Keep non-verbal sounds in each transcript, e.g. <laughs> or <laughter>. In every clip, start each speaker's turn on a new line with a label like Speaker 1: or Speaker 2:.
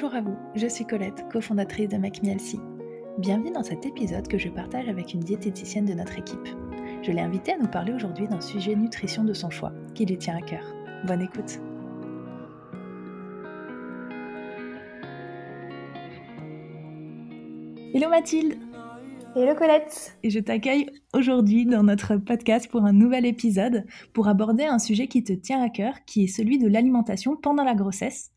Speaker 1: Bonjour à vous, je suis Colette, cofondatrice de MacMielsi. Bienvenue dans cet épisode que je partage avec une diététicienne de notre équipe. Je l'ai invitée à nous parler aujourd'hui d'un sujet nutrition de son choix, qui lui tient à cœur. Bonne écoute Hello Mathilde
Speaker 2: Hello Colette
Speaker 1: Et je t'accueille aujourd'hui dans notre podcast pour un nouvel épisode pour aborder un sujet qui te tient à cœur, qui est celui de l'alimentation pendant la grossesse.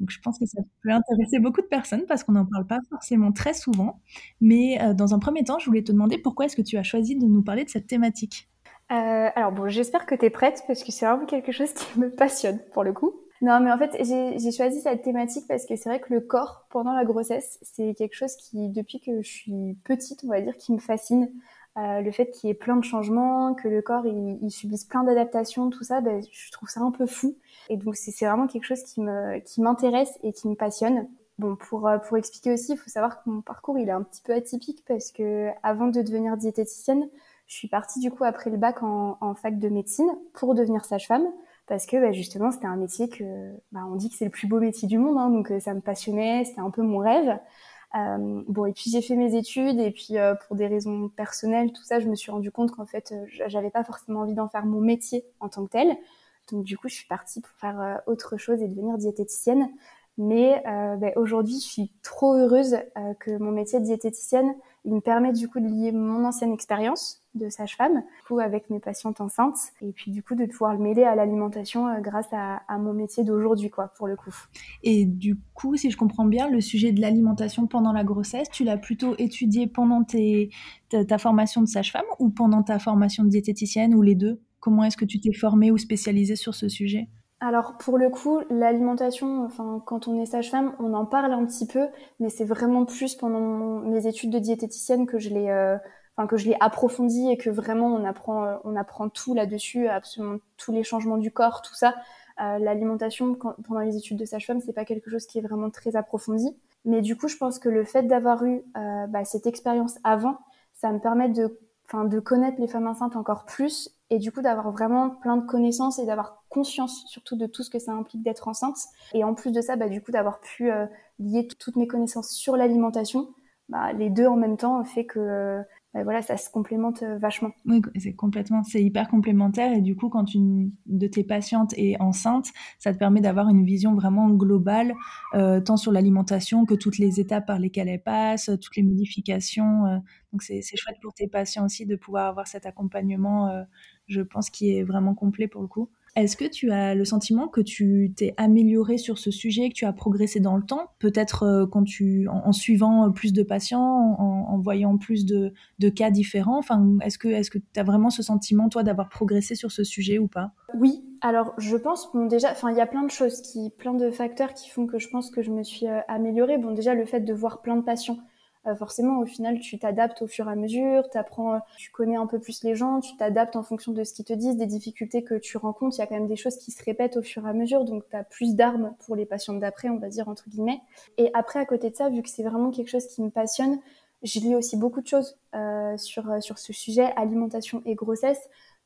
Speaker 1: Donc je pense que ça peut intéresser beaucoup de personnes parce qu'on n'en parle pas forcément très souvent. Mais euh, dans un premier temps, je voulais te demander pourquoi est-ce que tu as choisi de nous parler de cette thématique?
Speaker 2: Euh, Alors bon, j'espère que tu es prête parce que c'est vraiment quelque chose qui me passionne pour le coup. Non, mais en fait, j'ai choisi cette thématique parce que c'est vrai que le corps pendant la grossesse, c'est quelque chose qui, depuis que je suis petite, on va dire, qui me fascine. Euh, le fait qu'il y ait plein de changements, que le corps il, subisse plein d'adaptations, tout ça, ben, je trouve ça un peu fou. Et donc c'est vraiment quelque chose qui me qui m'intéresse et qui me passionne. Bon, pour euh, pour expliquer aussi, il faut savoir que mon parcours il est un petit peu atypique parce que avant de devenir diététicienne, je suis partie du coup après le bac en, en fac de médecine pour devenir sage-femme parce que ben, justement c'était un métier que ben, on dit que c'est le plus beau métier du monde, hein, donc euh, ça me passionnait, c'était un peu mon rêve. Euh, bon, et puis j'ai fait mes études, et puis euh, pour des raisons personnelles, tout ça, je me suis rendu compte qu'en fait, euh, j'avais pas forcément envie d'en faire mon métier en tant que tel. Donc du coup, je suis partie pour faire autre chose et devenir diététicienne. Mais ben, aujourd'hui, je suis trop heureuse que mon métier de diététicienne, me permet du coup de lier mon ancienne expérience de sage-femme, avec mes patientes enceintes, et puis du coup de pouvoir le mêler à l'alimentation euh, grâce à, mon métier d'aujourd'hui, quoi, pour le coup.
Speaker 1: Et du coup, si je comprends bien, le sujet de l'alimentation pendant la grossesse, tu l'as plutôt étudié pendant tes, ta, formation de sage-femme ou pendant ta formation de diététicienne ou les deux? Comment est-ce que tu t'es formée ou spécialisée sur ce sujet?
Speaker 2: Alors pour le coup, l'alimentation, enfin quand on est sage-femme, on en parle un petit peu, mais c'est vraiment plus pendant mes études de diététicienne que je l'ai euh, que je l'ai approfondi et que vraiment on apprend, euh, on apprend tout là-dessus, absolument tous les changements du corps, tout ça. Euh, l'alimentation pendant les études de sage-femme, c'est pas quelque chose qui est vraiment très approfondi. Mais du coup, je pense que le fait d'avoir eu bah, cette expérience avant, ça me permet de, enfin, de connaître les femmes enceintes encore plus et du coup d'avoir vraiment plein de connaissances et d'avoir conscience surtout de tout ce que ça implique d'être enceinte. Et en plus de ça, bah, du coup d'avoir pu lier toutes mes connaissances sur l'alimentation, bah, les deux en même temps fait que bah, voilà, ça se complémente euh, vachement.
Speaker 1: Oui, c'est complètement, c'est hyper complémentaire et du coup, quand une de tes patientes est enceinte, ça te permet d'avoir une vision vraiment globale, euh, tant sur l'alimentation que toutes les étapes par lesquelles elle passe, toutes les modifications. Euh. donc c'est chouette pour tes patients aussi de pouvoir avoir cet accompagnement, je pense, qui est vraiment complet pour le coup. Est-ce que tu as le sentiment que tu t'es amélioré sur ce sujet, que tu as progressé dans le temps? Peut-être euh, quand tu, en, suivant plus de patients, en, voyant plus de, cas différents? Enfin, Est-ce que tu est as vraiment ce sentiment, toi, d'avoir progressé sur ce sujet ou pas?
Speaker 2: Oui, alors je pense, bon déjà, il y a plein de choses, qui, plein de facteurs qui font que je pense que je me suis euh, améliorée. Bon déjà le fait de voir plein de patients, euh, forcément, au final, tu t'adaptes au fur et à mesure, t'apprends, euh, tu connais un peu plus les gens, tu t'adaptes en fonction de ce qu'ils te disent, des difficultés que tu rencontres. Il y a quand même des choses qui se répètent au fur et à mesure, donc tu as plus d'armes pour les patients d'après, on va dire entre guillemets. Et après, à côté de ça, vu que c'est vraiment quelque chose qui me passionne, je lis aussi beaucoup de choses euh, sur, sur ce sujet, alimentation et grossesse.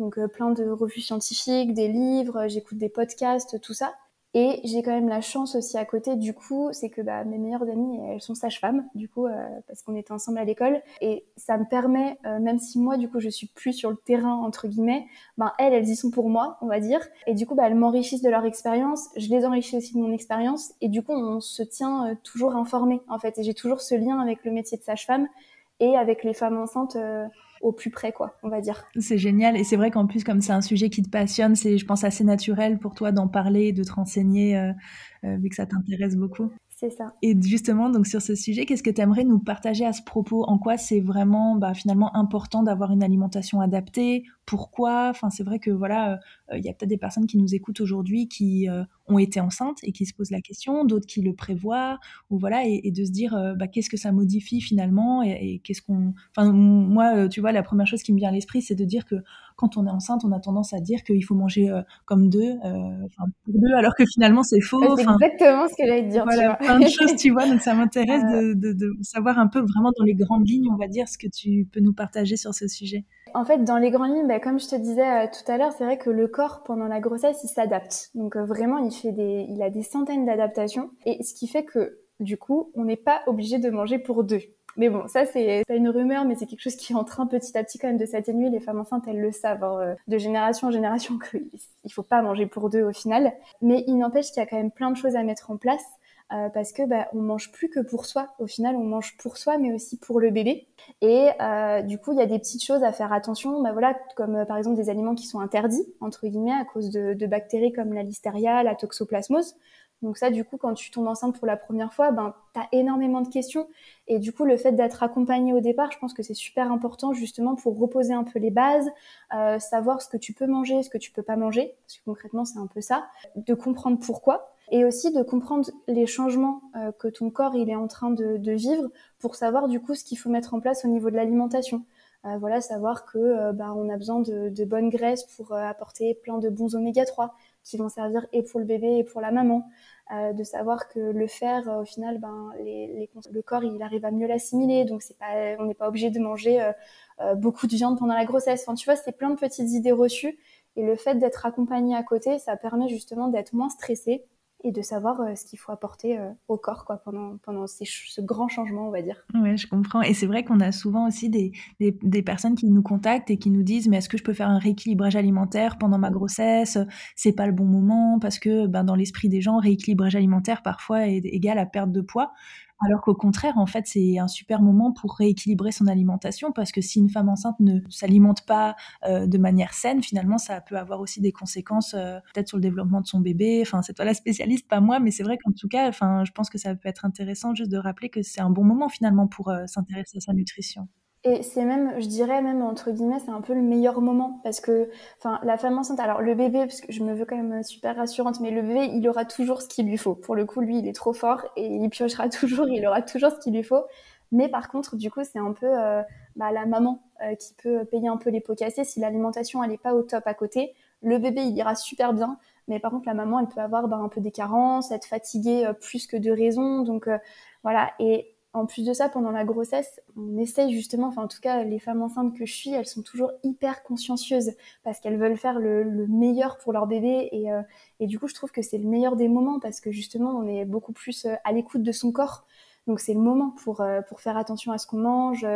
Speaker 2: Donc plein de revues scientifiques, des livres, j'écoute des podcasts, tout ça. Et j'ai quand même la chance aussi à côté, du coup, c'est que bah, mes meilleures amies, elles sont sages-femmes, du coup, euh, parce qu'on était ensemble à l'école. Et ça me permet, euh, même si moi, du coup, je suis plus sur le terrain, entre guillemets, ben, elles, elles y sont pour moi, on va dire. Et du coup, bah, elles m'enrichissent de leur expérience, je les enrichis aussi de mon expérience. Et du coup, on se tient euh, toujours informés, en fait. Et j'ai toujours ce lien avec le métier de sage-femme et avec les femmes enceintes au plus près, quoi, on va dire.
Speaker 1: C'est génial. Et c'est vrai qu'en plus, comme c'est un sujet qui te passionne, c'est, je pense, assez naturel pour toi d'en parler, de te renseigner, euh, euh, vu que ça t'intéresse beaucoup.
Speaker 2: C'est ça.
Speaker 1: Et justement, donc sur ce sujet, qu'est-ce que tu aimerais nous partager à ce propos? En quoi c'est vraiment bah, finalement important d'avoir une alimentation adaptée? Pourquoi Enfin, c'est vrai que voilà, euh, il y a peut-être des personnes qui nous écoutent aujourd'hui qui ont été enceintes et qui se posent la question, d'autres qui le prévoient, ou voilà, et, de se dire euh, bah, qu'est-ce que ça modifie finalement et, qu'est-ce qu'on. Enfin, moi, euh, tu vois, la première chose qui me vient à l'esprit, c'est de dire que quand on est enceinte, on a tendance à dire qu'il faut manger euh, comme deux, pour deux, alors que finalement c'est faux.
Speaker 2: c'est exactement ce que j'allais dire.
Speaker 1: Voilà, plein de choses, tu vois. Donc ça m'intéresse <laughs> de, de savoir un peu vraiment dans les grandes lignes, on va dire, ce que tu peux nous partager sur ce sujet.
Speaker 2: En fait, dans les grandes lignes, bah, comme je te disais euh, tout à l'heure, c'est vrai que le corps, pendant la grossesse, il s'adapte. Donc euh, vraiment, il, fait des, il a des centaines d'adaptations. Et ce qui fait que Du coup, on n'est pas obligé de manger pour deux. Mais bon, ça c'est pas une rumeur, mais c'est quelque chose qui est en train petit à petit quand même de s'atténuer. Les femmes enceintes, elles le savent hein, euh, de génération en génération <laughs> qu'il faut pas manger pour deux au final. Mais il n'empêche qu'il y a quand même plein de choses à mettre en place. Euh, parce que bah, on mange plus que pour soi. Au final, on mange pour soi, mais aussi pour le bébé. Et euh, du coup, il y a des petites choses à faire attention. Bah, voilà, comme euh, par exemple des aliments qui sont interdits entre guillemets à cause de, de bactéries comme la listeria, la toxoplasmose. Donc ça, du coup, quand tu tombes enceinte pour la première fois, ben, tu as énormément de questions. Et du coup, le fait d'être accompagné au départ, je pense que c'est super important justement pour reposer un peu les bases, euh, savoir ce que tu peux manger, ce que tu peux pas manger, parce que concrètement, c'est un peu ça, de comprendre pourquoi, et aussi de comprendre les changements euh, que ton corps il est en train de, de, vivre pour savoir du coup ce qu'il faut mettre en place au niveau de l'alimentation. Euh, voilà, savoir que euh, ben, on a besoin de, de bonnes graisses pour euh, apporter plein de bons oméga 3 qui vont servir et pour le bébé et pour la maman. Euh, de savoir que le fer, euh, au final, ben, les, les, le corps, il arrive à mieux l'assimiler. Donc, c'est pas, on n'est pas obligé de manger euh, beaucoup de viande pendant la grossesse. Enfin, tu vois, c'est plein de petites idées reçues. Et le fait d'être accompagné à côté, ça permet justement d'être moins stressé et de savoir euh, ce qu'il faut apporter euh, au corps pendant, ce grand changement, on va dire.
Speaker 1: Oui, je comprends. Et c'est vrai qu'on a souvent aussi des, personnes qui nous contactent et qui nous disent, mais est-ce que je peux faire un rééquilibrage alimentaire pendant ma grossesse? C'est pas le bon moment parce que ben, dans l'esprit des gens, rééquilibrage alimentaire parfois est égal à perte de poids. Alors qu'au contraire, en fait, c'est un super moment pour rééquilibrer son alimentation parce que si une femme enceinte ne s'alimente pas euh, de manière saine, finalement, ça peut avoir aussi des conséquences euh, peut-être sur le développement de son bébé. Enfin, c'est toi la spécialiste, pas moi, mais c'est vrai qu'en tout cas, enfin, je pense que ça peut être intéressant juste de rappeler que c'est un bon moment finalement pour euh, s'intéresser à sa nutrition.
Speaker 2: Et c'est même, je dirais même entre guillemets, c'est un peu le meilleur moment parce que, enfin, la femme enceinte, alors le bébé, parce que je me veux quand même super rassurante, mais le bébé, il aura toujours ce qu'il lui faut. Pour le coup, lui, il est trop fort et il piochera <laughs> toujours, il aura toujours ce qu'il lui faut. Mais par contre, du coup, c'est un peu euh, bah, la maman euh, qui peut payer un peu les pots cassés si l'alimentation elle est pas au top à côté. Le bébé, il ira super bien, mais par contre, la maman, elle peut avoir bah, un peu des carences, être fatiguée euh, plus que de raison. Donc euh, voilà. Et en plus de ça, pendant la grossesse, on essaye justement, enfin en tout cas les femmes enceintes que je suis, elles sont toujours hyper consciencieuses parce qu'elles veulent faire le, le, meilleur pour leur bébé et, euh, et du coup je trouve que c'est le meilleur des moments parce que justement on est beaucoup plus euh, à l'écoute de son corps. Donc c'est le moment pour, euh, pour faire attention à ce qu'on mange,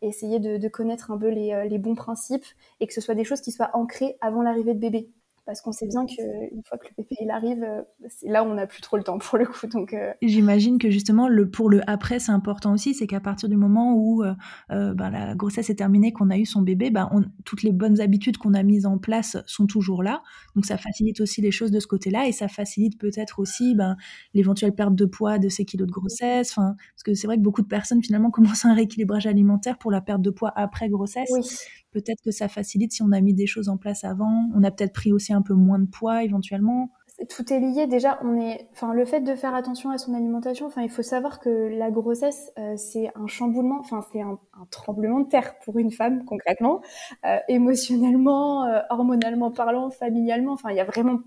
Speaker 2: essayer de, connaître un peu les, les bons principes et que ce soit des choses qui soient ancrées avant l'arrivée de bébé parce qu'on sait bien qu'une fois que le bébé il arrive, euh, c'est là où on n'a plus trop le temps pour le coup. Donc euh...
Speaker 1: j'imagine que justement le pour le après c'est important aussi, c'est qu'à partir du moment où euh, euh, ben, la grossesse est terminée, qu'on a eu son bébé, ben, on, toutes les bonnes habitudes qu'on a mises en place sont toujours là. Donc ça facilite aussi les choses de ce côté-là et ça facilite peut-être aussi ben, l'éventuelle perte de poids de ces kilos de grossesse. Enfin, parce que c'est vrai que beaucoup de personnes finalement <laughs> commencent un rééquilibrage alimentaire pour la perte de poids après grossesse.
Speaker 2: Oui.
Speaker 1: Peut-être que ça facilite si on a mis des choses en place avant. On a peut-être pris aussi un peu moins de poids éventuellement
Speaker 2: tout est lié. Déjà, on est, enfin, le fait de faire attention à son alimentation. Enfin, il faut savoir que la grossesse, euh, c'est un chamboulement. Enfin, c'est un, tremblement de terre pour une femme concrètement, euh, émotionnellement, euh, hormonalement parlant, familialement. Enfin, il y a vraiment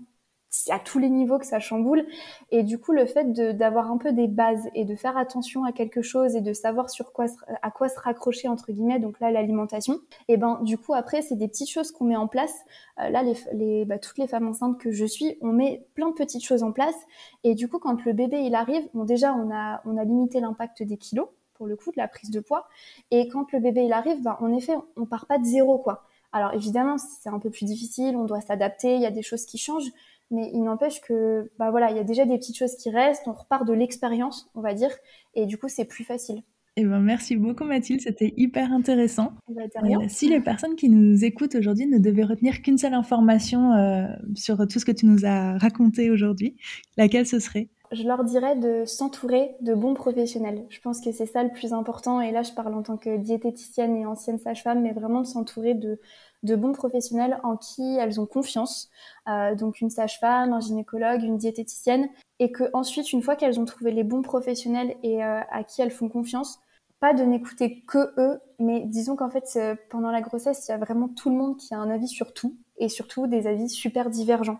Speaker 2: à tous les niveaux que ça chamboule. Et du coup, le fait d'avoir un peu des bases et de faire attention à quelque chose et de savoir sur quoi, à quoi se raccrocher, entre guillemets, donc là, l'alimentation, et ben, du coup, après, c'est des petites choses qu'on met en place. Euh, là, les, bah, toutes les femmes enceintes que je suis, on met plein de petites choses en place. Et du coup, quand le bébé, il arrive, bon, déjà, on a, on a limité l'impact des kilos, pour le coup, de la prise de poids. Et quand le bébé, il arrive, ben, en effet, on part pas de zéro, quoi. Alors évidemment, c'est un peu plus difficile, on doit s'adapter, il y a des choses qui changent, mais il n'empêche que bah voilà, il y a déjà des petites choses qui restent, on repart de l'expérience, on va dire, et du coup c'est plus facile.
Speaker 1: Eh ben, merci beaucoup Mathilde, c'était hyper intéressant.
Speaker 2: Bah,
Speaker 1: euh, si les personnes qui nous écoutent aujourd'hui ne devaient retenir qu'une seule information euh, sur tout ce que tu nous as raconté aujourd'hui, laquelle ce serait?
Speaker 2: Je leur dirais de s'entourer de bons professionnels. Je pense que c'est ça le plus important. Et là, je parle en tant que diététicienne et ancienne sage-femme, mais vraiment de s'entourer de, bons professionnels en qui elles ont confiance. Euh, donc une sage-femme, un gynécologue, une diététicienne. Et que ensuite, une fois qu'elles ont trouvé les bons professionnels et euh, à qui elles font confiance, pas de n'écouter que eux, mais disons qu'en fait, euh, pendant la grossesse, il y a vraiment tout le monde qui a un avis sur tout, et surtout des avis super divergents.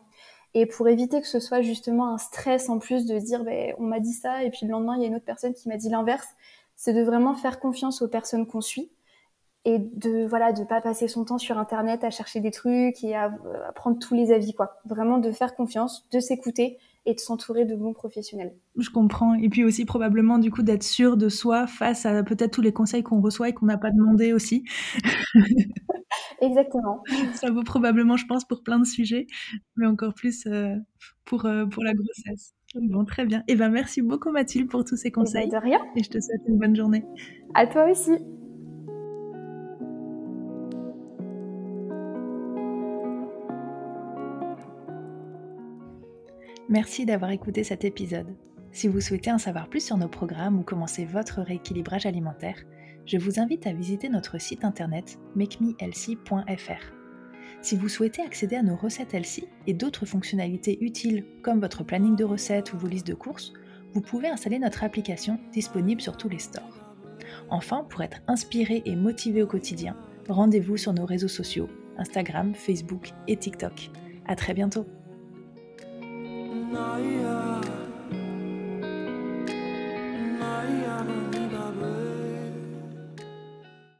Speaker 2: Et pour éviter que ce soit justement un stress en plus de dire ben, on m'a dit ça et puis le lendemain il y a une autre personne qui m'a dit l'inverse, c'est de vraiment faire confiance aux personnes qu'on suit et de voilà de pas passer son temps sur internet à chercher des trucs et à, à prendre tous les avis quoi. Vraiment de faire confiance, de s'écouter et de s'entourer de bons professionnels.
Speaker 1: Je comprends. Et puis aussi probablement du coup d'être sûr de soi face à peut-être tous les conseils qu'on reçoit et qu'on n'a pas demandé aussi. <laughs> <laughs>
Speaker 2: Exactement.
Speaker 1: Ça vaut probablement, je pense, pour plein de sujets, mais encore plus euh, pour, euh, pour la grossesse. Bon, très bien. Et eh ben merci beaucoup Mathilde pour tous ces eh ben, conseils.
Speaker 2: de rien.
Speaker 1: Et je te souhaite une bonne journée.
Speaker 2: À toi aussi.
Speaker 1: Merci d'avoir écouté cet épisode. Si vous souhaitez en savoir plus sur nos programmes ou commencer votre rééquilibrage alimentaire, je vous invite à visiter notre site internet makemehealthy.fr. Si vous souhaitez accéder à nos recettes Healthy et d'autres fonctionnalités utiles comme votre planning de recettes ou vos listes de courses, vous pouvez installer notre application disponible sur tous les stores. Enfin, pour être inspiré et motivé au quotidien, rendez-vous sur nos réseaux sociaux, Instagram, Facebook et TikTok. À très bientôt!